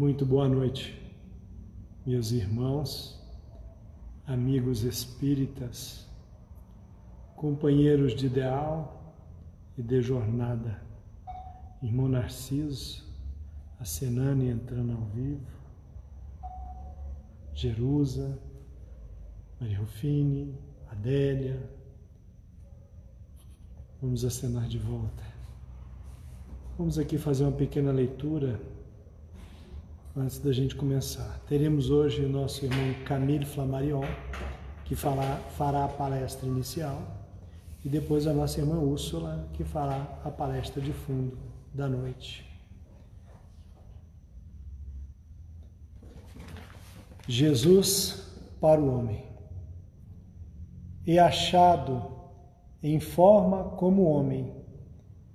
Muito boa noite, meus irmãos, amigos espíritas, companheiros de ideal e de jornada. Irmão Narciso, a Senane entrando ao vivo, Jerusa, Maria Rufine, Adélia. Vamos acenar de volta. Vamos aqui fazer uma pequena leitura antes da gente começar. Teremos hoje nosso irmão Camille Flammarion, que fará a palestra inicial, e depois a nossa irmã Úrsula, que fará a palestra de fundo da noite. Jesus para o homem. E achado em forma como homem,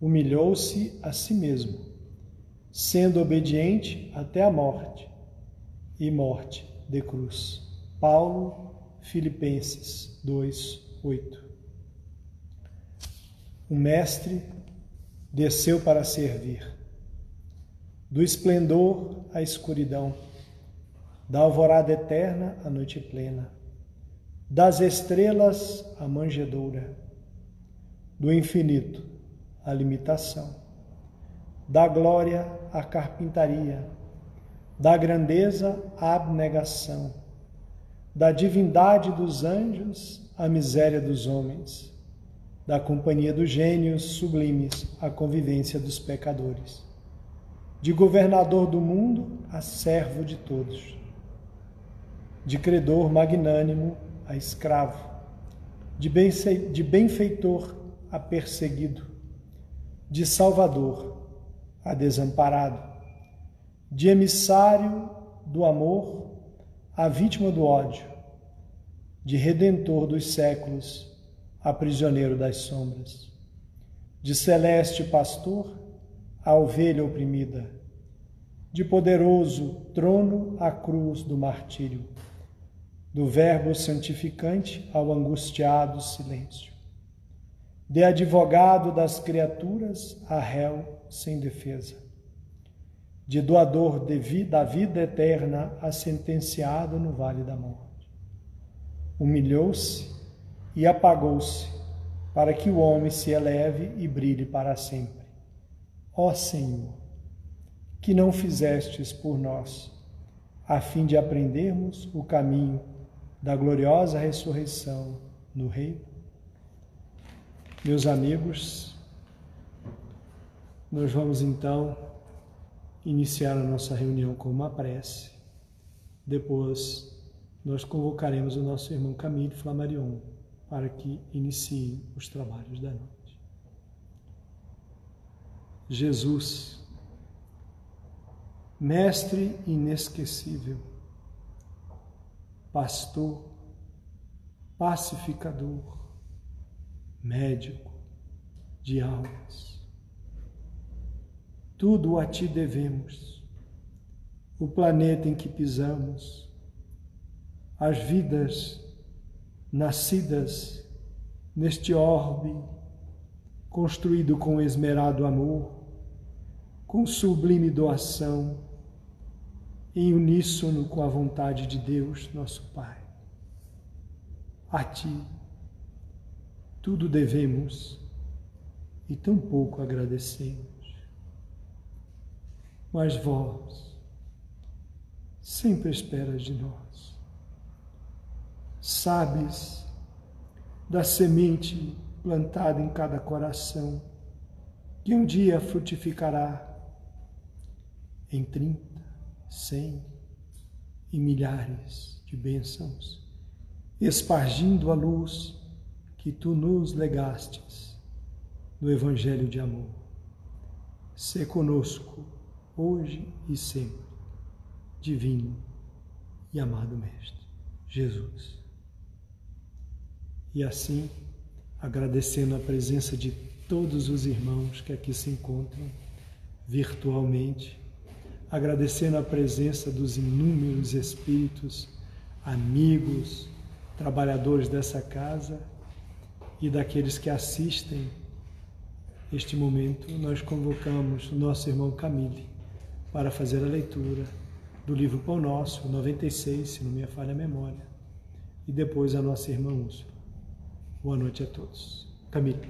humilhou-se a si mesmo sendo obediente até a morte e morte de cruz. Paulo, Filipenses 2, 8. O Mestre desceu para servir, do esplendor à escuridão, da alvorada eterna à noite plena, das estrelas à manjedoura, do infinito à limitação da glória à carpintaria, da grandeza à abnegação, da divindade dos anjos à miséria dos homens, da companhia dos gênios sublimes à convivência dos pecadores, de governador do mundo a servo de todos, de credor magnânimo a escravo, de benfeitor a perseguido, de salvador a desamparado, de emissário do amor a vítima do ódio, de redentor dos séculos a prisioneiro das sombras, de celeste pastor a ovelha oprimida, de poderoso trono à cruz do martírio, do Verbo santificante ao angustiado silêncio, de advogado das criaturas a réu sem defesa, de doador de vida, da vida eterna a sentenciado no vale da morte. Humilhou-se e apagou-se para que o homem se eleve e brilhe para sempre. Ó Senhor, que não fizestes por nós, a fim de aprendermos o caminho da gloriosa ressurreição no Reino? Meus amigos, nós vamos então iniciar a nossa reunião com uma prece. Depois, nós convocaremos o nosso irmão Camille Flammarion para que inicie os trabalhos da noite. Jesus, Mestre inesquecível, Pastor, pacificador, médico de almas tudo a ti devemos. O planeta em que pisamos, as vidas nascidas neste orbe construído com esmerado amor, com sublime doação, em uníssono com a vontade de Deus, nosso Pai. A Ti tudo devemos e tão pouco agradecemos mas vós sempre esperas de nós. Sabes da semente plantada em cada coração, que um dia frutificará em trinta, cem e milhares de bênçãos, espargindo a luz que tu nos legastes no Evangelho de amor. Se conosco hoje e sempre, divino e amado Mestre, Jesus. E assim, agradecendo a presença de todos os irmãos que aqui se encontram virtualmente, agradecendo a presença dos inúmeros espíritos, amigos, trabalhadores dessa casa e daqueles que assistem este momento, nós convocamos o nosso irmão Camille para fazer a leitura do livro Pão Nosso, 96, se não me falha a memória, e depois a nossa irmã Úrsula. Boa noite a todos. Camille.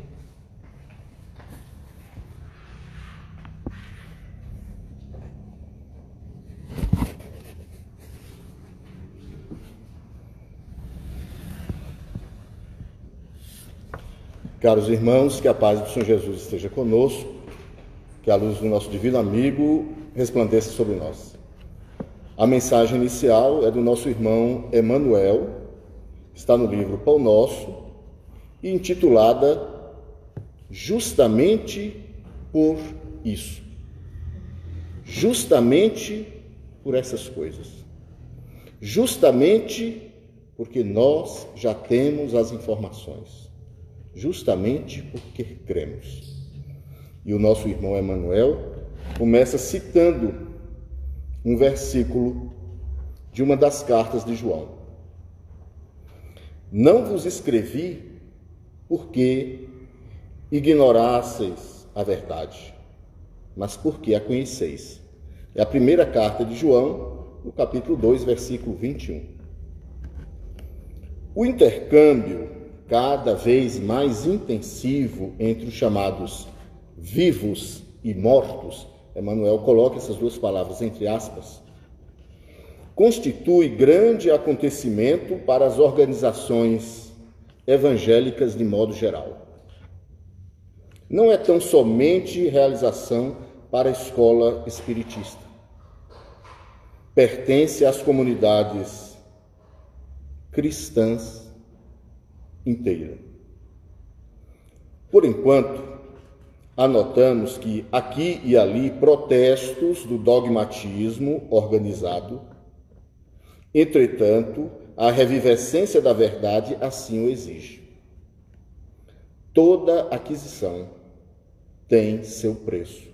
Caros irmãos, que a paz do Senhor Jesus esteja conosco, que a luz do nosso divino amigo resplandeça sobre nós. A mensagem inicial é do nosso irmão Emanuel, está no livro Pão Nosso, e intitulada Justamente por isso. Justamente por essas coisas. Justamente porque nós já temos as informações justamente porque cremos. E o nosso irmão Emanuel começa citando um versículo de uma das cartas de João. Não vos escrevi porque ignorasseis a verdade, mas porque a conheceis. É a primeira carta de João, no capítulo 2, versículo 21. O intercâmbio cada vez mais intensivo entre os chamados vivos e mortos, Emmanuel coloca essas duas palavras entre aspas, constitui grande acontecimento para as organizações evangélicas de modo geral. Não é tão somente realização para a escola espiritista. Pertence às comunidades cristãs inteira. Por enquanto, anotamos que aqui e ali protestos do dogmatismo organizado. Entretanto, a revivescência da verdade assim o exige. Toda aquisição tem seu preço.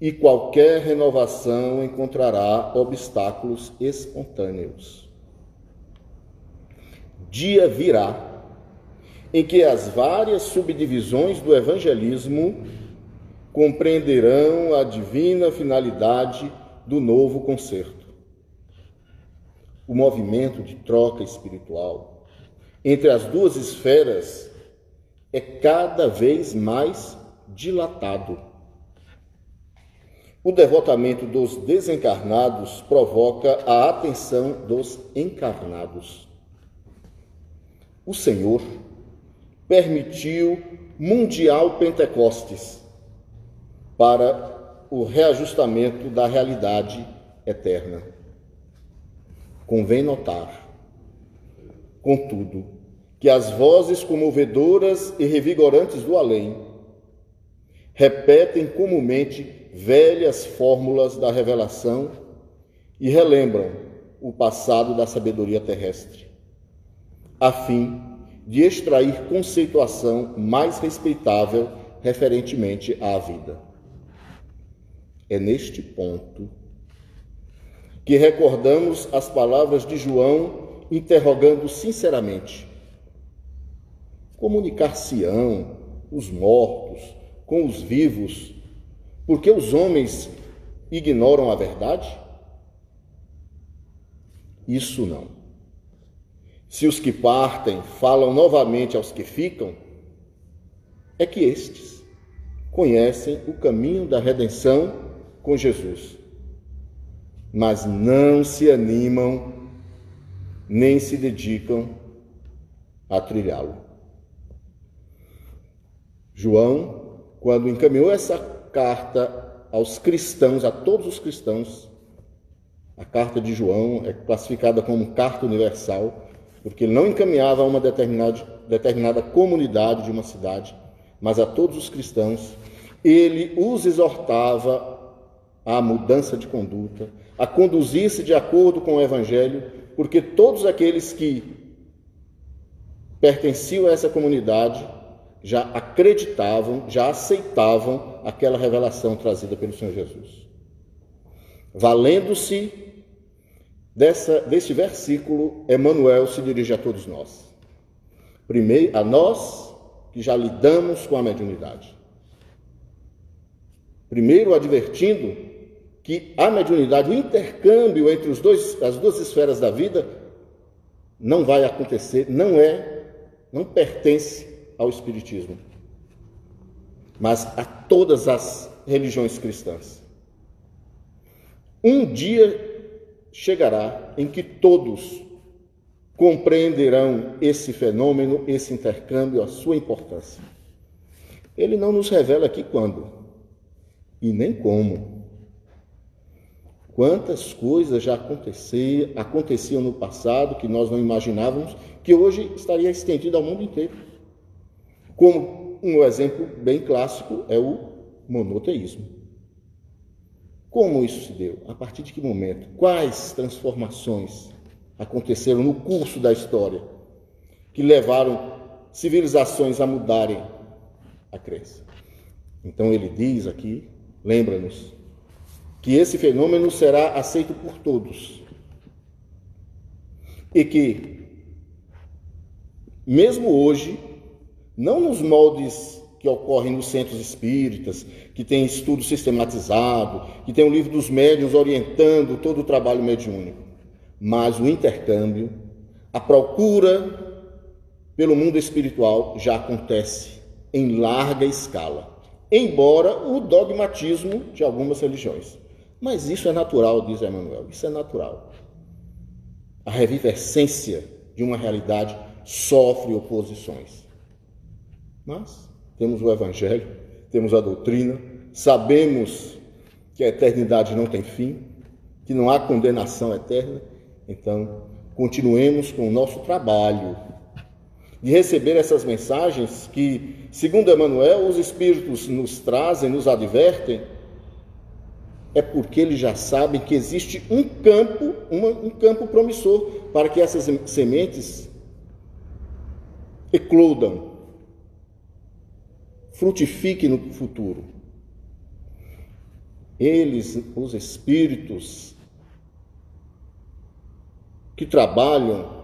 E qualquer renovação encontrará obstáculos espontâneos. Dia virá em que as várias subdivisões do evangelismo compreenderão a divina finalidade do novo concerto. O movimento de troca espiritual entre as duas esferas é cada vez mais dilatado. O devotamento dos desencarnados provoca a atenção dos encarnados. O Senhor permitiu Mundial Pentecostes para o reajustamento da realidade eterna. Convém notar, contudo, que as vozes comovedoras e revigorantes do além repetem comumente velhas fórmulas da revelação e relembram o passado da sabedoria terrestre, a fim de extrair conceituação mais respeitável referentemente à vida. É neste ponto que recordamos as palavras de João interrogando sinceramente: comunicar-se-ão os mortos com os vivos, porque os homens ignoram a verdade? Isso não. Se os que partem falam novamente aos que ficam, é que estes conhecem o caminho da redenção com Jesus, mas não se animam nem se dedicam a trilhá-lo. João, quando encaminhou essa carta aos cristãos, a todos os cristãos, a carta de João é classificada como carta universal, porque não encaminhava a uma determinada, determinada comunidade de uma cidade, mas a todos os cristãos. Ele os exortava à mudança de conduta, a conduzir-se de acordo com o Evangelho, porque todos aqueles que pertenciam a essa comunidade já acreditavam, já aceitavam aquela revelação trazida pelo Senhor Jesus. Valendo-se Dessa, deste versículo, Emmanuel se dirige a todos nós. Primeiro, a nós que já lidamos com a mediunidade. Primeiro, advertindo que a mediunidade, o intercâmbio entre os dois, as duas esferas da vida, não vai acontecer, não é, não pertence ao Espiritismo, mas a todas as religiões cristãs. Um dia chegará em que todos compreenderão esse fenômeno, esse intercâmbio, a sua importância. Ele não nos revela aqui quando e nem como. Quantas coisas já aconteciam, aconteciam no passado que nós não imaginávamos, que hoje estaria estendido ao mundo inteiro. Como um exemplo bem clássico é o monoteísmo. Como isso se deu? A partir de que momento? Quais transformações aconteceram no curso da história que levaram civilizações a mudarem a crença? Então ele diz aqui, lembra-nos, que esse fenômeno será aceito por todos. E que, mesmo hoje, não nos moldes que ocorrem nos centros espíritas, que tem estudo sistematizado, que tem o livro dos médiuns orientando todo o trabalho mediúnico, mas o intercâmbio, a procura pelo mundo espiritual já acontece em larga escala, embora o dogmatismo de algumas religiões. Mas isso é natural, diz Emmanuel, isso é natural. A revivescência de uma realidade sofre oposições. Mas temos o Evangelho, temos a doutrina, sabemos que a eternidade não tem fim, que não há condenação eterna, então continuemos com o nosso trabalho de receber essas mensagens que, segundo Emmanuel, os Espíritos nos trazem, nos advertem é porque eles já sabem que existe um campo, uma, um campo promissor para que essas sementes eclodam, frutifiquem no futuro. Eles, os espíritos que trabalham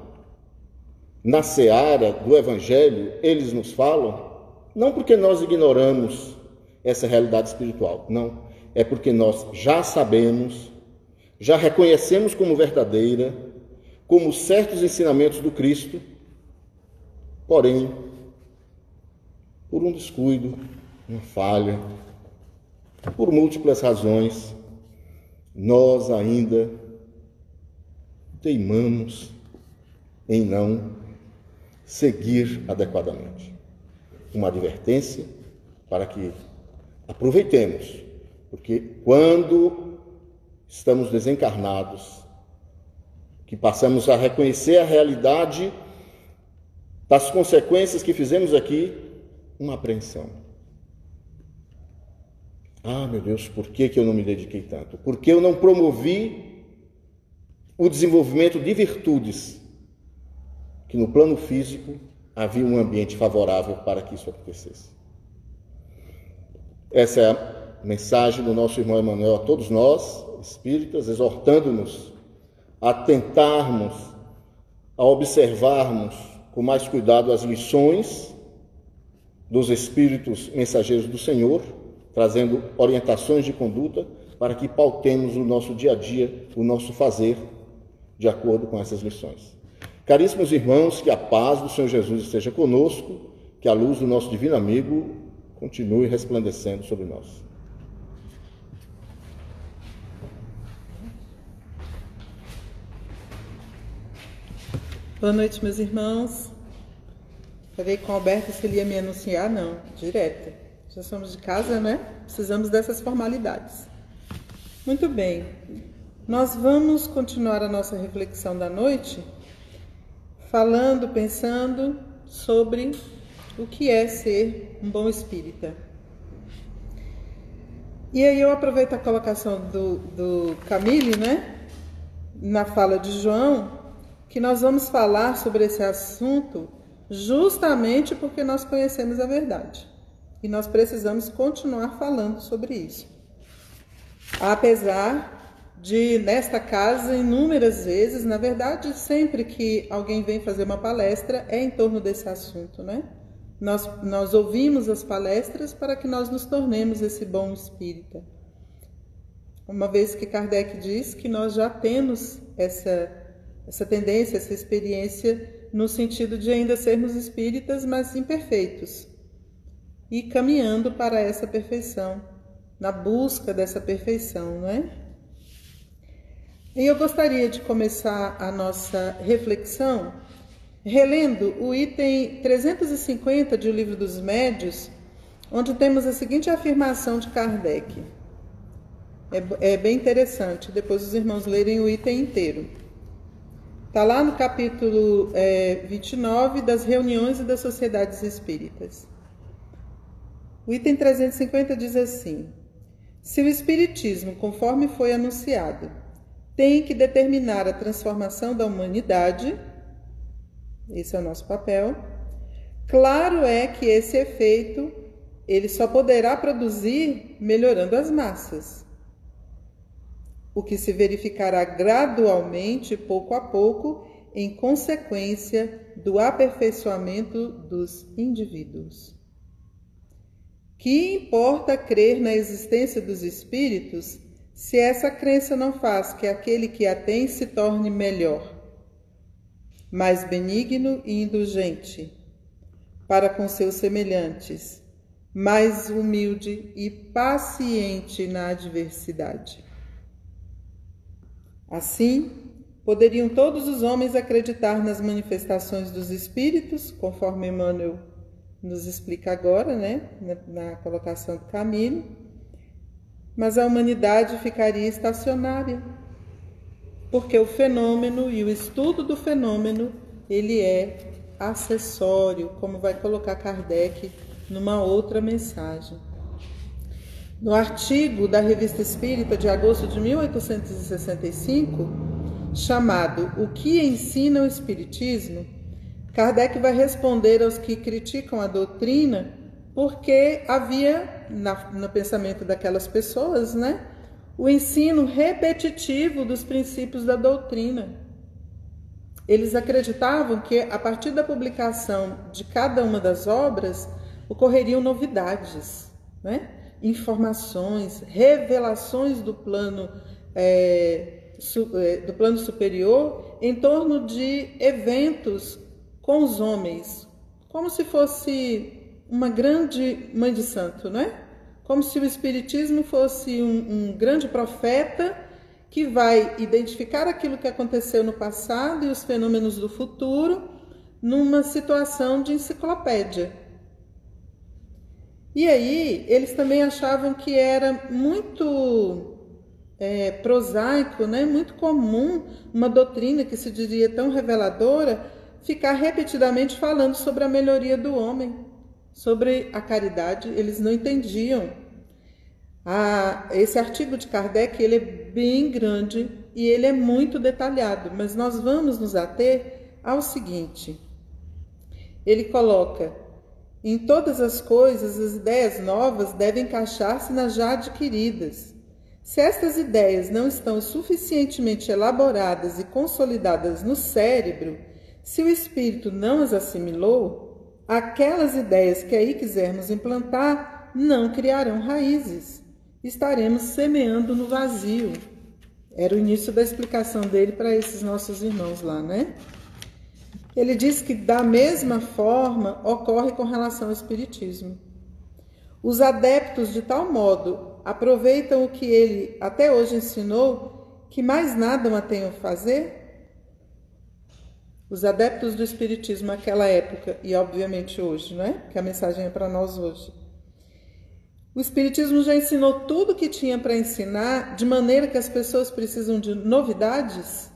na seara do Evangelho, eles nos falam, não porque nós ignoramos essa realidade espiritual, não é porque nós já sabemos, já reconhecemos como verdadeira, como certos ensinamentos do Cristo, porém, por um descuido, uma falha, por múltiplas razões, nós ainda teimamos em não seguir adequadamente. Uma advertência para que aproveitemos porque quando estamos desencarnados, que passamos a reconhecer a realidade das consequências que fizemos aqui, uma apreensão. Ah, meu Deus, por que, que eu não me dediquei tanto? Por que eu não promovi o desenvolvimento de virtudes que no plano físico havia um ambiente favorável para que isso acontecesse? Essa é a mensagem do nosso irmão Emmanuel a todos nós, espíritas, exortando-nos a tentarmos, a observarmos com mais cuidado as lições dos espíritos mensageiros do Senhor, trazendo orientações de conduta para que pautemos o nosso dia a dia, o nosso fazer de acordo com essas lições. Caríssimos irmãos, que a paz do Senhor Jesus esteja conosco, que a luz do nosso divino amigo continue resplandecendo sobre nós. Boa noite, meus irmãos. Falei com o Alberto se ele ia me anunciar, não, direto. Já somos de casa, né? Precisamos dessas formalidades. Muito bem. Nós vamos continuar a nossa reflexão da noite falando, pensando sobre o que é ser um bom espírita. E aí eu aproveito a colocação do, do Camille, né? Na fala de João, que nós vamos falar sobre esse assunto justamente porque nós conhecemos a verdade. E nós precisamos continuar falando sobre isso. Apesar de, nesta casa, inúmeras vezes, na verdade, sempre que alguém vem fazer uma palestra, é em torno desse assunto, né? Nós, nós ouvimos as palestras para que nós nos tornemos esse bom espírita. uma vez que Kardec diz que nós já temos essa, essa tendência, essa experiência, no sentido de ainda sermos espíritas, mas imperfeitos, e caminhando para essa perfeição, na busca dessa perfeição, não é? E eu gostaria de começar a nossa reflexão relendo o item 350 de O Livro dos Médios, onde temos a seguinte afirmação de Kardec. É, é bem interessante, depois os irmãos lerem o item inteiro. Está lá no capítulo é, 29 das reuniões e das sociedades espíritas. O item 350 diz assim: Se o Espiritismo, conforme foi anunciado, tem que determinar a transformação da humanidade, esse é o nosso papel. Claro é que esse efeito ele só poderá produzir melhorando as massas, o que se verificará gradualmente, pouco a pouco, em consequência do aperfeiçoamento dos indivíduos. Que importa crer na existência dos espíritos se essa crença não faz que aquele que a tem se torne melhor, mais benigno e indulgente para com seus semelhantes, mais humilde e paciente na adversidade. Assim, poderiam todos os homens acreditar nas manifestações dos espíritos, conforme Emmanuel nos explica agora, né, na, na colocação do caminho, mas a humanidade ficaria estacionária, porque o fenômeno e o estudo do fenômeno ele é acessório, como vai colocar Kardec numa outra mensagem. No artigo da Revista Espírita de agosto de 1865, chamado O que ensina o Espiritismo, Kardec vai responder aos que criticam a doutrina porque havia na, no pensamento daquelas pessoas, né, o ensino repetitivo dos princípios da doutrina. Eles acreditavam que a partir da publicação de cada uma das obras ocorreriam novidades, né? Informações, revelações do plano é, su, é, do plano superior em torno de eventos com os homens, como se fosse uma grande mãe de santo, não é? Como se o Espiritismo fosse um, um grande profeta que vai identificar aquilo que aconteceu no passado e os fenômenos do futuro numa situação de enciclopédia. E aí, eles também achavam que era muito é, prosaico, né, muito comum, uma doutrina que se diria tão reveladora, ficar repetidamente falando sobre a melhoria do homem sobre a caridade, eles não entendiam. Ah, esse artigo de Kardec ele é bem grande e ele é muito detalhado, mas nós vamos nos ater ao seguinte. Ele coloca: em todas as coisas, as ideias novas devem encaixar-se nas já adquiridas. Se estas ideias não estão suficientemente elaboradas e consolidadas no cérebro, se o espírito não as assimilou, aquelas ideias que aí quisermos implantar não criarão raízes. Estaremos semeando no vazio. Era o início da explicação dele para esses nossos irmãos lá, né? Ele diz que da mesma forma ocorre com relação ao espiritismo. Os adeptos de tal modo aproveitam o que ele até hoje ensinou, que mais nada mantêm a fazer, os adeptos do Espiritismo naquela época e, obviamente, hoje, não é? Que a mensagem é para nós hoje. O Espiritismo já ensinou tudo o que tinha para ensinar, de maneira que as pessoas precisam de novidades?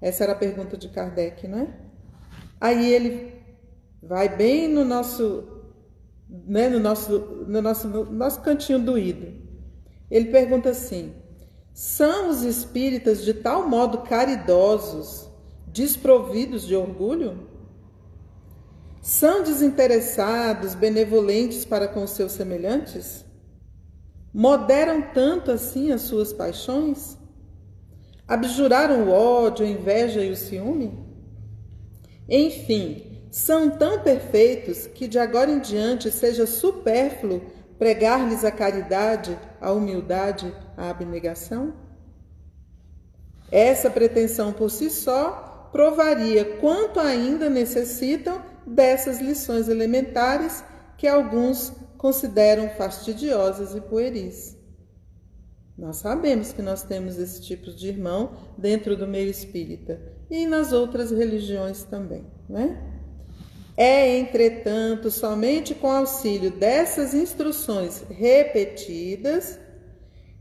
Essa era a pergunta de Kardec, não é? Aí ele vai bem no nosso, né, no nosso, no nosso, no nosso cantinho doído. Ele pergunta assim: são os espíritas de tal modo caridosos desprovidos de orgulho? São desinteressados, benevolentes para com seus semelhantes? Moderam tanto assim as suas paixões? Abjuraram o ódio, a inveja e o ciúme? Enfim, são tão perfeitos que de agora em diante seja supérfluo pregar-lhes a caridade, a humildade, a abnegação? Essa pretensão por si só provaria quanto ainda necessitam dessas lições elementares que alguns consideram fastidiosas e pueris. Nós sabemos que nós temos esse tipo de irmão dentro do meio espírita e nas outras religiões também, né? É, entretanto, somente com auxílio dessas instruções repetidas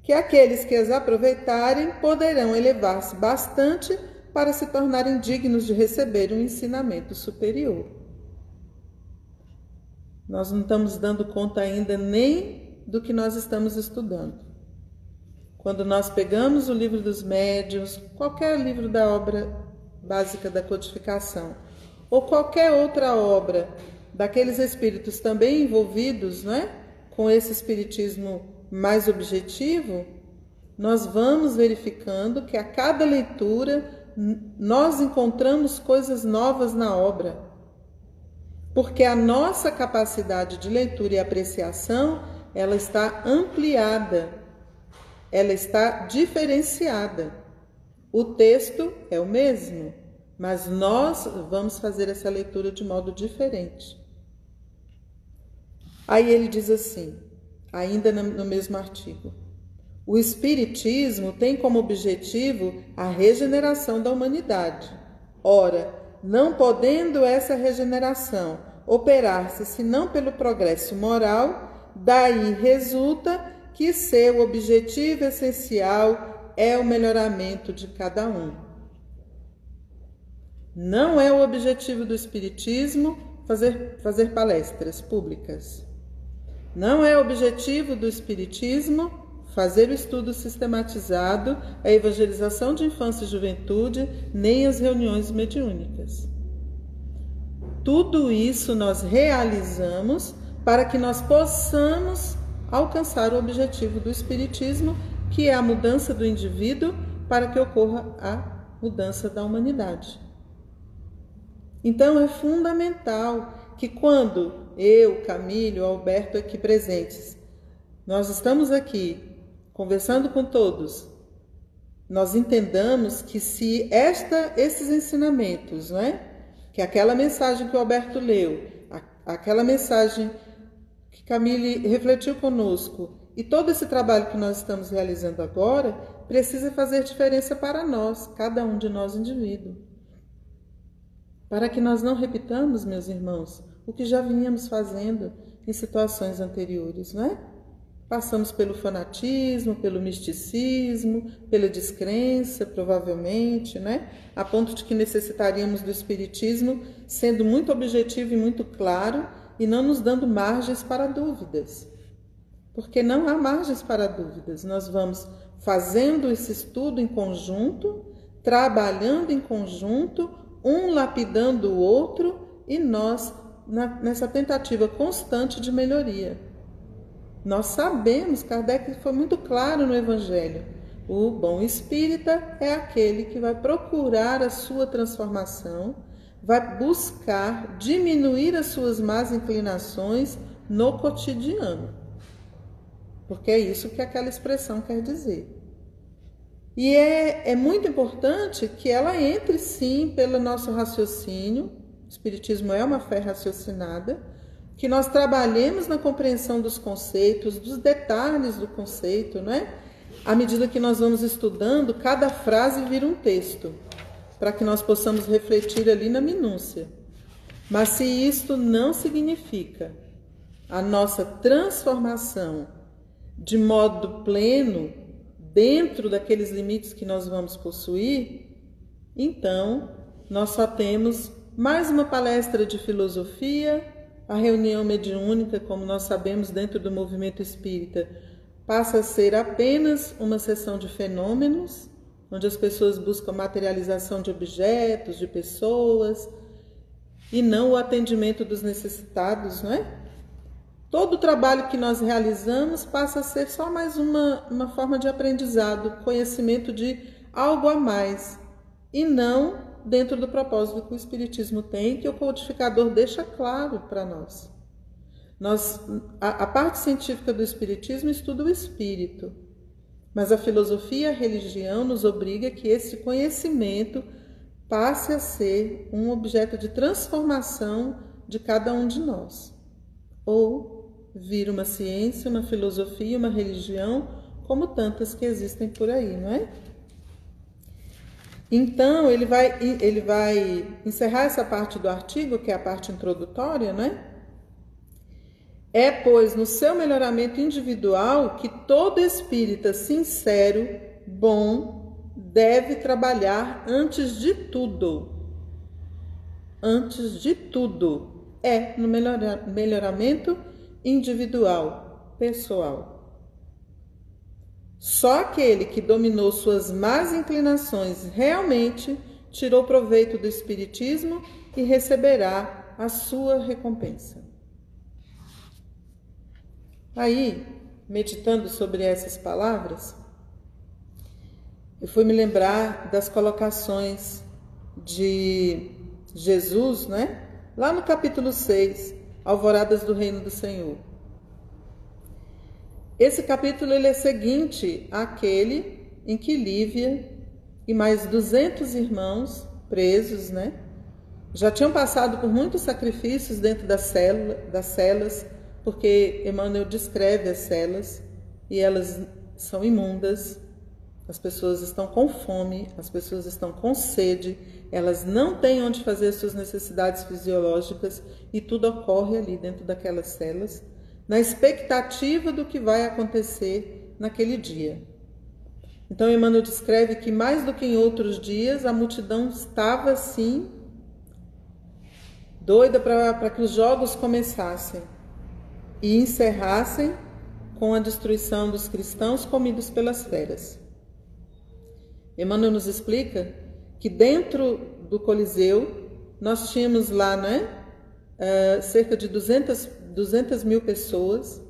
que aqueles que as aproveitarem poderão elevar-se bastante para se tornarem dignos de receber um ensinamento superior. Nós não estamos dando conta ainda nem do que nós estamos estudando. Quando nós pegamos o livro dos médios, qualquer livro da obra básica da codificação, ou qualquer outra obra daqueles espíritos também envolvidos né, com esse espiritismo mais objetivo, nós vamos verificando que a cada leitura nós encontramos coisas novas na obra. Porque a nossa capacidade de leitura e apreciação, ela está ampliada. Ela está diferenciada. O texto é o mesmo, mas nós vamos fazer essa leitura de modo diferente. Aí ele diz assim: ainda no mesmo artigo. O Espiritismo tem como objetivo a regeneração da humanidade. Ora, não podendo essa regeneração operar-se senão pelo progresso moral, daí resulta que seu objetivo essencial é o melhoramento de cada um. Não é o objetivo do Espiritismo fazer, fazer palestras públicas. Não é objetivo do Espiritismo fazer o estudo sistematizado, a evangelização de infância e juventude, nem as reuniões mediúnicas. Tudo isso nós realizamos para que nós possamos alcançar o objetivo do Espiritismo, que é a mudança do indivíduo para que ocorra a mudança da humanidade. Então é fundamental que quando eu, Camilo, Alberto aqui presentes, nós estamos aqui conversando com todos, nós entendamos que se esta, esses ensinamentos, não é? Que aquela mensagem que o Alberto leu, aquela mensagem que Camille refletiu conosco e todo esse trabalho que nós estamos realizando agora precisa fazer diferença para nós, cada um de nós indivíduo. Para que nós não repitamos, meus irmãos, o que já vínhamos fazendo em situações anteriores, não é? Passamos pelo fanatismo, pelo misticismo, pela descrença, provavelmente, né? A ponto de que necessitaríamos do espiritismo sendo muito objetivo e muito claro e não nos dando margens para dúvidas. Porque não há margens para dúvidas. Nós vamos fazendo esse estudo em conjunto, trabalhando em conjunto, um lapidando o outro e nós na, nessa tentativa constante de melhoria. Nós sabemos, Kardec foi muito claro no Evangelho, o bom espírita é aquele que vai procurar a sua transformação, vai buscar diminuir as suas más inclinações no cotidiano. Porque é isso que aquela expressão quer dizer. E é, é muito importante que ela entre sim pelo nosso raciocínio, o Espiritismo é uma fé raciocinada, que nós trabalhemos na compreensão dos conceitos, dos detalhes do conceito, não é? À medida que nós vamos estudando, cada frase vira um texto, para que nós possamos refletir ali na minúcia. Mas se isto não significa a nossa transformação de modo pleno, dentro daqueles limites que nós vamos possuir, então nós só temos mais uma palestra de filosofia, a reunião mediúnica, como nós sabemos dentro do movimento espírita, passa a ser apenas uma sessão de fenômenos, onde as pessoas buscam materialização de objetos, de pessoas, e não o atendimento dos necessitados, não é? Todo o trabalho que nós realizamos passa a ser só mais uma, uma forma de aprendizado, conhecimento de algo a mais, e não dentro do propósito que o Espiritismo tem, que o codificador deixa claro para nós. Nós, a, a parte científica do Espiritismo estuda o espírito, mas a filosofia e a religião nos obriga que esse conhecimento passe a ser um objeto de transformação de cada um de nós. Ou vir uma ciência, uma filosofia, uma religião, como tantas que existem por aí, não é? Então, ele vai, ele vai encerrar essa parte do artigo, que é a parte introdutória, né? É, pois, no seu melhoramento individual que todo espírita sincero, bom, deve trabalhar antes de tudo. Antes de tudo. É no melhoramento individual, pessoal. Só aquele que dominou suas más inclinações realmente tirou proveito do Espiritismo e receberá a sua recompensa. Aí, meditando sobre essas palavras, eu fui me lembrar das colocações de Jesus, né? Lá no capítulo 6, Alvoradas do Reino do Senhor. Esse capítulo ele é seguinte àquele em que Lívia e mais 200 irmãos presos, né? Já tinham passado por muitos sacrifícios dentro das, célula, das celas, porque Emmanuel descreve as celas e elas são imundas, as pessoas estão com fome, as pessoas estão com sede, elas não têm onde fazer suas necessidades fisiológicas e tudo ocorre ali dentro daquelas celas na expectativa do que vai acontecer naquele dia. Então, Emmanuel descreve que mais do que em outros dias, a multidão estava assim, doida para que os jogos começassem e encerrassem com a destruição dos cristãos comidos pelas feras. Emmanuel nos explica que dentro do Coliseu nós tínhamos lá, né, uh, cerca de 200 200 mil pessoas,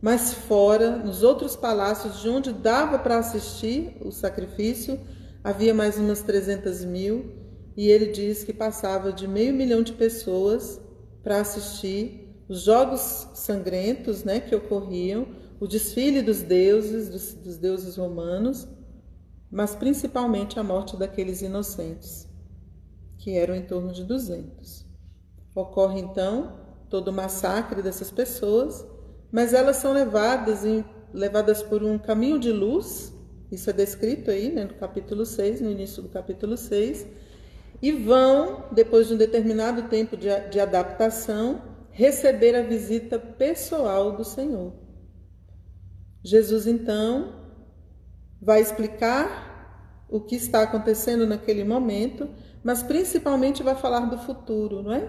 mas fora, nos outros palácios de onde dava para assistir o sacrifício, havia mais umas 300 mil, e ele diz que passava de meio milhão de pessoas para assistir os jogos sangrentos né, que ocorriam, o desfile dos deuses, dos, dos deuses romanos, mas principalmente a morte daqueles inocentes, que eram em torno de 200. Ocorre então todo o massacre dessas pessoas, mas elas são levadas, em, levadas por um caminho de luz, isso é descrito aí né, no capítulo 6, no início do capítulo 6, e vão, depois de um determinado tempo de, de adaptação, receber a visita pessoal do Senhor. Jesus então vai explicar o que está acontecendo naquele momento, mas principalmente vai falar do futuro, não é?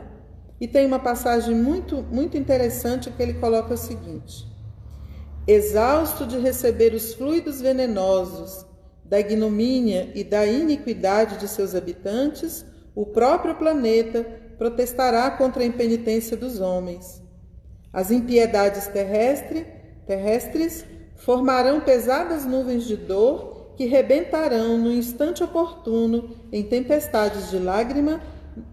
E tem uma passagem muito, muito interessante que ele coloca o seguinte: Exausto de receber os fluidos venenosos da ignomínia e da iniquidade de seus habitantes, o próprio planeta protestará contra a impenitência dos homens. As impiedades terrestre, terrestres formarão pesadas nuvens de dor que rebentarão no instante oportuno em tempestades de lágrima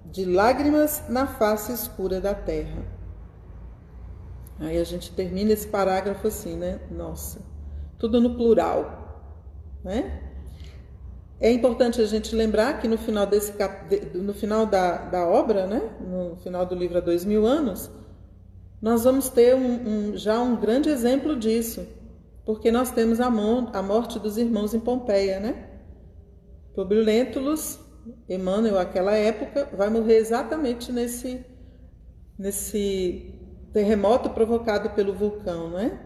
de lágrimas na face escura da terra. Aí a gente termina esse parágrafo assim, né? Nossa, tudo no plural, né? É importante a gente lembrar que no final, desse no final da, da obra, né? no final do livro Há Dois Mil Anos, nós vamos ter um, um, já um grande exemplo disso, porque nós temos a, a morte dos irmãos em Pompeia, né? Publio Lentulus Emmanuel, aquela época, vai morrer exatamente nesse, nesse terremoto provocado pelo vulcão, não é?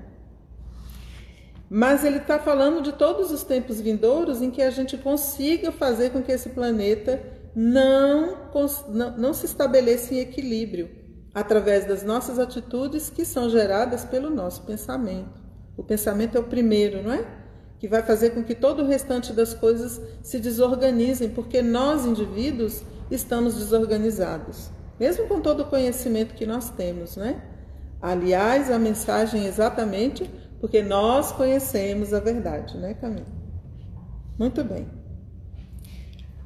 Mas ele está falando de todos os tempos vindouros em que a gente consiga fazer com que esse planeta não, não, não se estabeleça em equilíbrio através das nossas atitudes que são geradas pelo nosso pensamento. O pensamento é o primeiro, não é? que vai fazer com que todo o restante das coisas se desorganizem, porque nós, indivíduos, estamos desorganizados, mesmo com todo o conhecimento que nós temos, né? Aliás, a mensagem é exatamente porque nós conhecemos a verdade, né, Camila? Muito bem.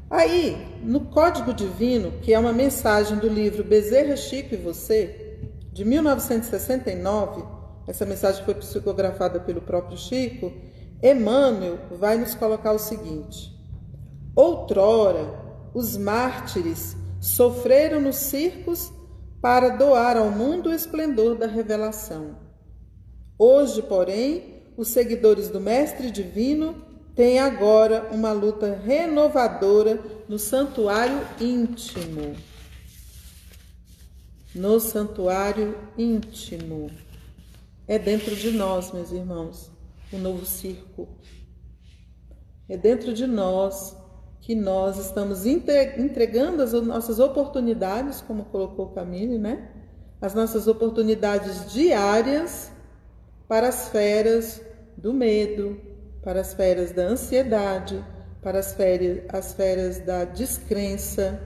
Aí, no Código Divino, que é uma mensagem do livro Bezerra Chico e Você, de 1969, essa mensagem foi psicografada pelo próprio Chico, Emmanuel vai nos colocar o seguinte: Outrora, os mártires sofreram nos circos para doar ao mundo o esplendor da revelação. Hoje, porém, os seguidores do Mestre Divino têm agora uma luta renovadora no santuário íntimo. No santuário íntimo. É dentro de nós, meus irmãos, o novo circo. É dentro de nós que nós estamos entregando as nossas oportunidades, como colocou Camille, né? As nossas oportunidades diárias para as feras do medo, para as feras da ansiedade, para as feras, as feras da descrença,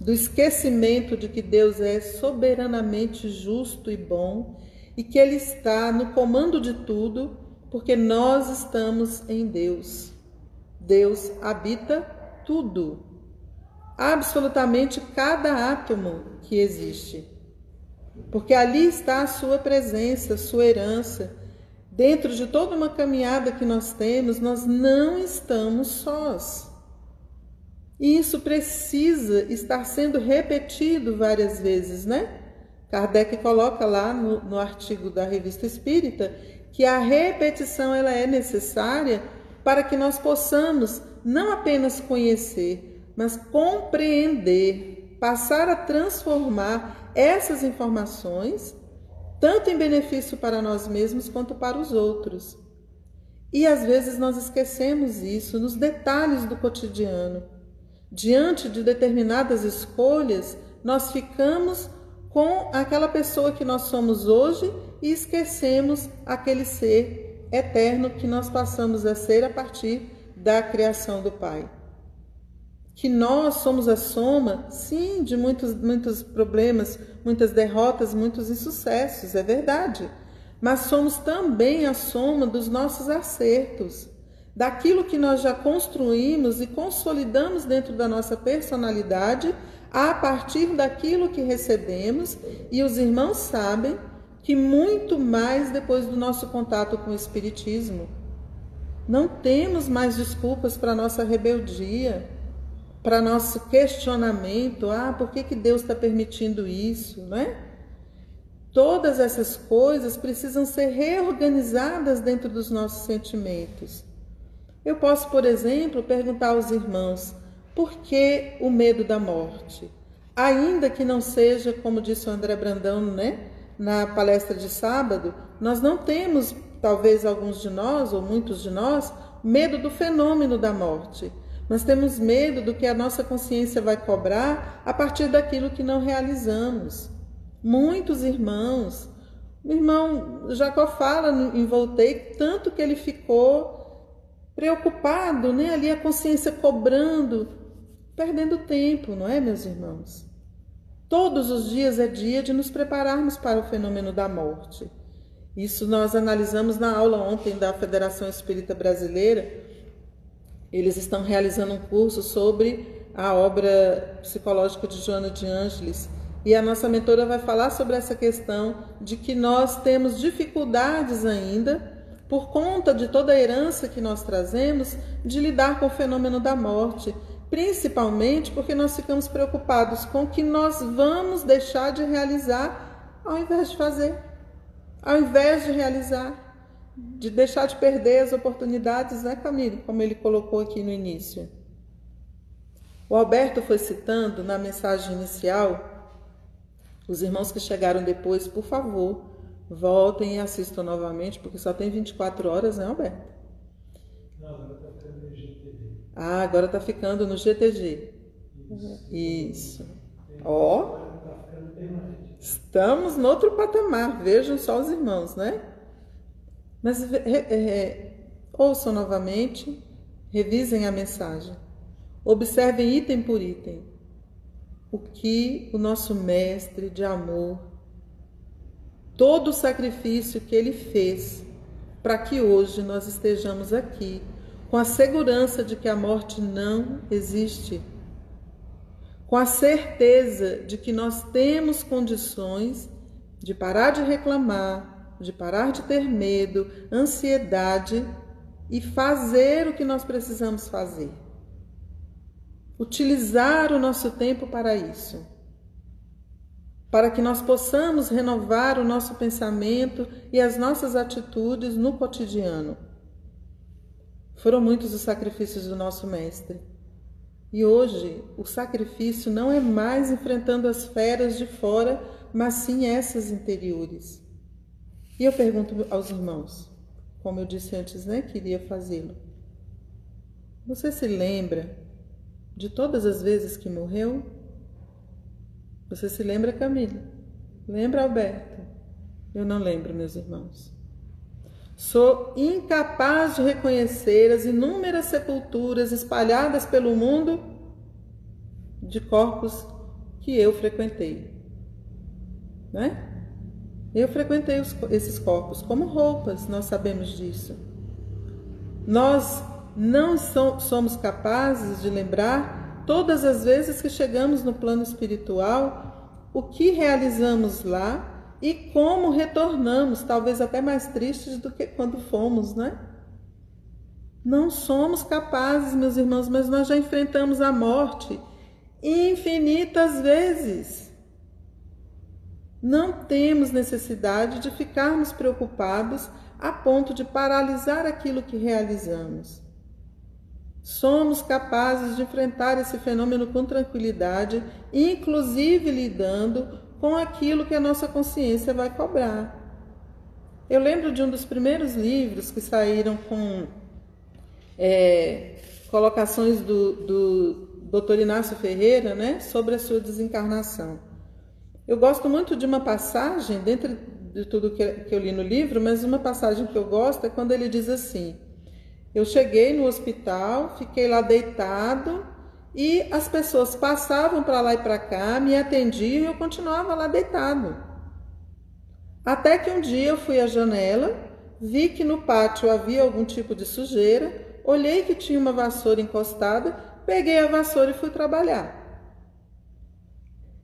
do esquecimento de que Deus é soberanamente justo e bom e que Ele está no comando de tudo, porque nós estamos em Deus. Deus habita tudo, absolutamente cada átomo que existe. Porque ali está a sua presença, a sua herança. Dentro de toda uma caminhada que nós temos, nós não estamos sós. E isso precisa estar sendo repetido várias vezes, né? Kardec coloca lá no, no artigo da Revista Espírita que a repetição ela é necessária para que nós possamos não apenas conhecer, mas compreender, passar a transformar essas informações, tanto em benefício para nós mesmos quanto para os outros. E às vezes nós esquecemos isso nos detalhes do cotidiano. Diante de determinadas escolhas, nós ficamos com aquela pessoa que nós somos hoje e esquecemos aquele ser eterno que nós passamos a ser a partir da criação do Pai. Que nós somos a soma, sim, de muitos, muitos problemas, muitas derrotas, muitos insucessos, é verdade. Mas somos também a soma dos nossos acertos, daquilo que nós já construímos e consolidamos dentro da nossa personalidade a partir daquilo que recebemos, e os irmãos sabem que muito mais depois do nosso contato com o Espiritismo. Não temos mais desculpas para nossa rebeldia, para nosso questionamento. Ah, por que, que Deus está permitindo isso, não é? Todas essas coisas precisam ser reorganizadas dentro dos nossos sentimentos. Eu posso, por exemplo, perguntar aos irmãos: por que o medo da morte? Ainda que não seja, como disse o André Brandão, né, na palestra de sábado, nós não temos talvez alguns de nós, ou muitos de nós, medo do fenômeno da morte. Nós temos medo do que a nossa consciência vai cobrar a partir daquilo que não realizamos. Muitos irmãos, o irmão Jacó fala em Voltei tanto que ele ficou preocupado, né? Ali a consciência cobrando, perdendo tempo, não é, meus irmãos? Todos os dias é dia de nos prepararmos para o fenômeno da morte. Isso nós analisamos na aula ontem da Federação Espírita Brasileira. Eles estão realizando um curso sobre a obra psicológica de Joana de Ângeles. E a nossa mentora vai falar sobre essa questão de que nós temos dificuldades ainda, por conta de toda a herança que nós trazemos, de lidar com o fenômeno da morte, principalmente porque nós ficamos preocupados com o que nós vamos deixar de realizar ao invés de fazer ao invés de realizar, de deixar de perder as oportunidades, né, Camille? Como ele colocou aqui no início. O Alberto foi citando na mensagem inicial, os irmãos que chegaram depois, por favor, voltem e assistam novamente, porque só tem 24 horas, né, Alberto? Não, está ficando no GTG. Ah, agora está ficando no GTG. Isso. Isso. Ó. Permanente. Estamos no outro patamar, vejam só os irmãos, né? Mas é, ouçam novamente, revisem a mensagem, observem item por item o que o nosso mestre de amor, todo o sacrifício que ele fez para que hoje nós estejamos aqui com a segurança de que a morte não existe com a certeza de que nós temos condições de parar de reclamar, de parar de ter medo, ansiedade e fazer o que nós precisamos fazer. Utilizar o nosso tempo para isso. Para que nós possamos renovar o nosso pensamento e as nossas atitudes no cotidiano. Foram muitos os sacrifícios do nosso Mestre. E hoje o sacrifício não é mais enfrentando as feras de fora, mas sim essas interiores. E eu pergunto aos irmãos, como eu disse antes, né, queria fazê-lo. Você se lembra de todas as vezes que morreu? Você se lembra, Camila? Lembra, Alberto? Eu não lembro, meus irmãos. Sou incapaz de reconhecer as inúmeras sepulturas espalhadas pelo mundo de corpos que eu frequentei. Né? Eu frequentei os, esses corpos como roupas, nós sabemos disso. Nós não so, somos capazes de lembrar todas as vezes que chegamos no plano espiritual o que realizamos lá e como retornamos, talvez até mais tristes do que quando fomos, né? Não somos capazes, meus irmãos, mas nós já enfrentamos a morte infinitas vezes. Não temos necessidade de ficarmos preocupados a ponto de paralisar aquilo que realizamos. Somos capazes de enfrentar esse fenômeno com tranquilidade, inclusive lidando com aquilo que a nossa consciência vai cobrar. Eu lembro de um dos primeiros livros que saíram com é, colocações do, do Dr. Inácio Ferreira né, sobre a sua desencarnação. Eu gosto muito de uma passagem, dentro de tudo que, que eu li no livro, mas uma passagem que eu gosto é quando ele diz assim: Eu cheguei no hospital, fiquei lá deitado e as pessoas passavam para lá e para cá, me atendiam e eu continuava lá deitado. Até que um dia eu fui à janela, vi que no pátio havia algum tipo de sujeira, olhei que tinha uma vassoura encostada, peguei a vassoura e fui trabalhar.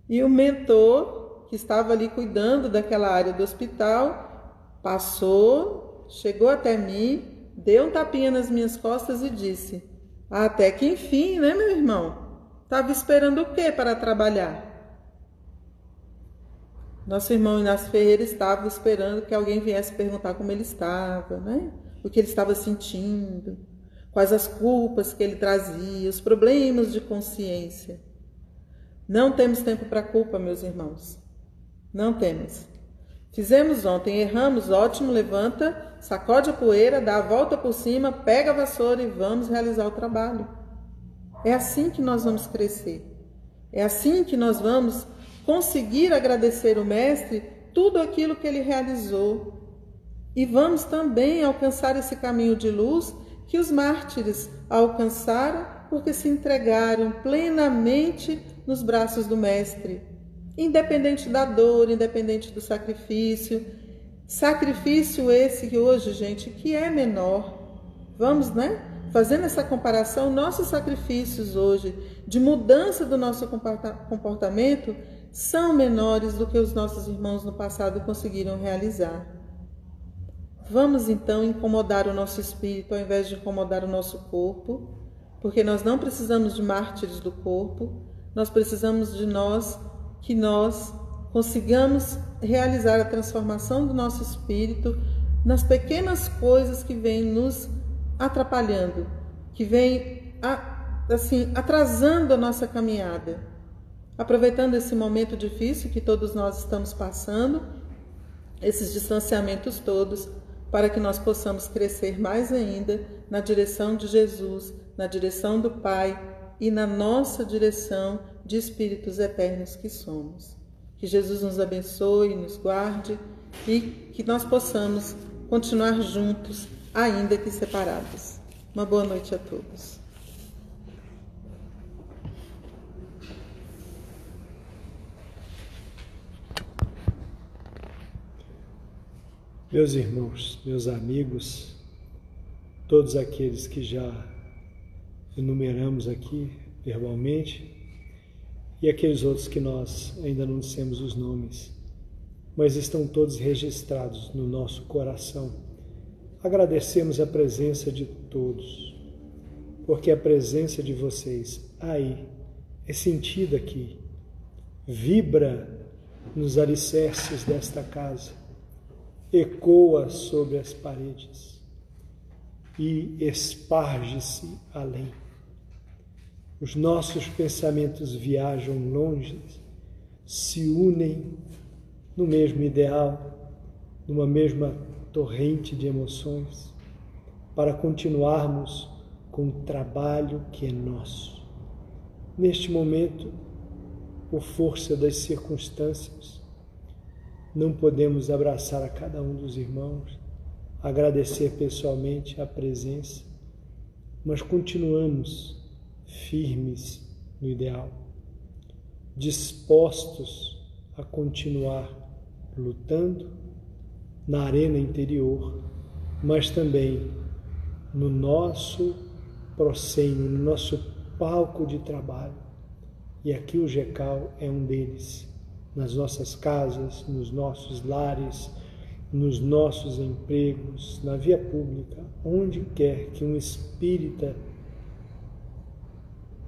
E o mentor, que estava ali cuidando daquela área do hospital, passou, chegou até mim, deu um tapinha nas minhas costas e disse: até que enfim, né, meu irmão? Estava esperando o que para trabalhar? Nosso irmão Inácio Ferreira estava esperando que alguém viesse perguntar como ele estava, né? O que ele estava sentindo, quais as culpas que ele trazia, os problemas de consciência. Não temos tempo para culpa, meus irmãos. Não temos. Fizemos ontem, erramos, ótimo, levanta, sacode a poeira, dá a volta por cima, pega a vassoura e vamos realizar o trabalho. É assim que nós vamos crescer. É assim que nós vamos conseguir agradecer o Mestre tudo aquilo que ele realizou. E vamos também alcançar esse caminho de luz que os mártires alcançaram porque se entregaram plenamente nos braços do Mestre independente da dor, independente do sacrifício. Sacrifício esse que hoje, gente, que é menor. Vamos, né? Fazendo essa comparação, nossos sacrifícios hoje de mudança do nosso comportamento são menores do que os nossos irmãos no passado conseguiram realizar. Vamos então incomodar o nosso espírito ao invés de incomodar o nosso corpo, porque nós não precisamos de mártires do corpo, nós precisamos de nós que nós consigamos realizar a transformação do nosso espírito nas pequenas coisas que vêm nos atrapalhando, que vêm assim atrasando a nossa caminhada. Aproveitando esse momento difícil que todos nós estamos passando, esses distanciamentos todos, para que nós possamos crescer mais ainda na direção de Jesus, na direção do Pai e na nossa direção de espíritos eternos que somos. Que Jesus nos abençoe, nos guarde e que nós possamos continuar juntos, ainda que separados. Uma boa noite a todos. Meus irmãos, meus amigos, todos aqueles que já enumeramos aqui verbalmente, e aqueles outros que nós ainda não dissemos os nomes. mas estão todos registrados no nosso coração. Agradecemos a presença de todos, porque a presença de vocês aí é sentida aqui, vibra nos alicerces desta casa, ecoa sobre as paredes e esparge-se além. Os nossos pensamentos viajam longe, se unem no mesmo ideal, numa mesma torrente de emoções, para continuarmos com o trabalho que é nosso. Neste momento, por força das circunstâncias, não podemos abraçar a cada um dos irmãos, agradecer pessoalmente a presença, mas continuamos firmes no ideal, dispostos a continuar lutando na arena interior, mas também no nosso proscênio, no nosso palco de trabalho. E aqui o GECAL é um deles. Nas nossas casas, nos nossos lares, nos nossos empregos, na via pública, onde quer que um espírita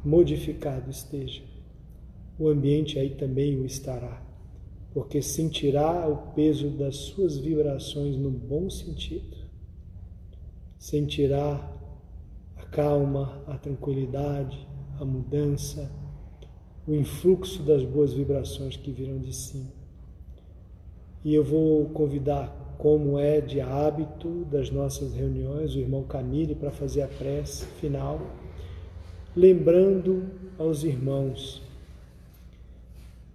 modificado esteja, o ambiente aí também o estará porque sentirá o peso das suas vibrações no bom sentido. Sentirá a calma, a tranquilidade, a mudança, o influxo das boas vibrações que virão de cima. E eu vou convidar, como é de hábito das nossas reuniões, o irmão Camille para fazer a prece final, lembrando aos irmãos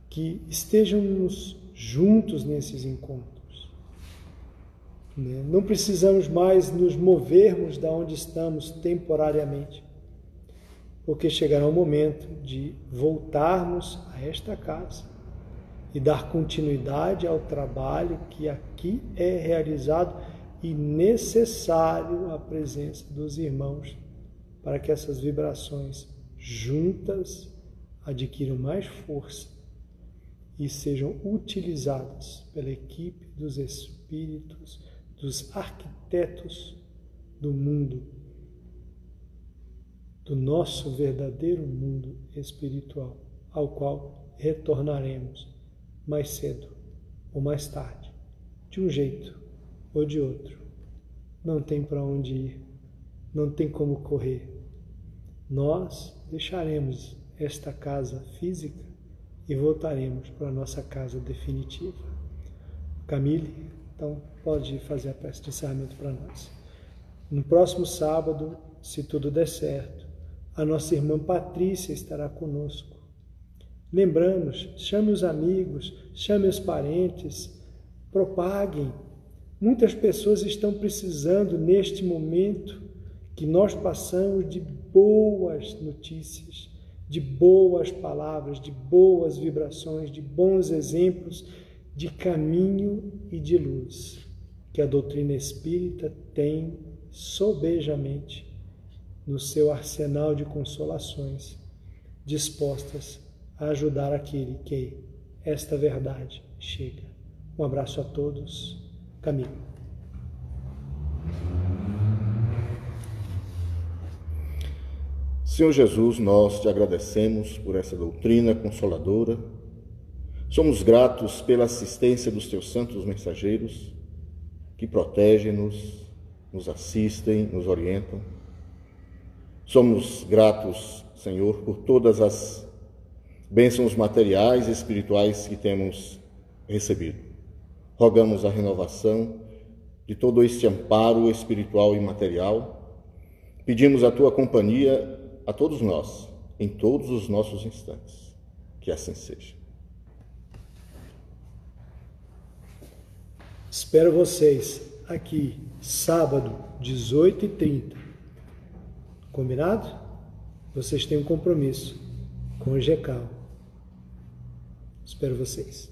que estejamos juntos nesses encontros. Né? Não precisamos mais nos movermos da onde estamos temporariamente, porque chegará o momento de voltarmos a esta casa e dar continuidade ao trabalho que aqui é realizado e necessário a presença dos irmãos para que essas vibrações juntas adquiram mais força e sejam utilizadas pela equipe dos espíritos, dos arquitetos do mundo, do nosso verdadeiro mundo espiritual, ao qual retornaremos mais cedo ou mais tarde, de um jeito ou de outro. Não tem para onde ir, não tem como correr. Nós deixaremos esta casa física e voltaremos para a nossa casa definitiva. Camille, então pode fazer a prece de encerramento para nós. No próximo sábado, se tudo der certo, a nossa irmã Patrícia estará conosco. Lembramos, chame os amigos, chame os parentes, propaguem. Muitas pessoas estão precisando neste momento que nós passamos de boas notícias de boas palavras, de boas vibrações, de bons exemplos de caminho e de luz que a doutrina espírita tem sobejamente no seu arsenal de consolações, dispostas a ajudar aquele que esta verdade chega. Um abraço a todos. Camilo. Senhor Jesus, nós te agradecemos por essa doutrina consoladora. Somos gratos pela assistência dos teus santos mensageiros que protegem-nos, nos assistem, nos orientam. Somos gratos, Senhor, por todas as bênçãos materiais e espirituais que temos recebido. Rogamos a renovação de todo este amparo espiritual e material. Pedimos a tua companhia a todos nós, em todos os nossos instantes. Que assim seja. Espero vocês aqui, sábado, 18h30. Combinado? Vocês têm um compromisso com o GECAL. Espero vocês.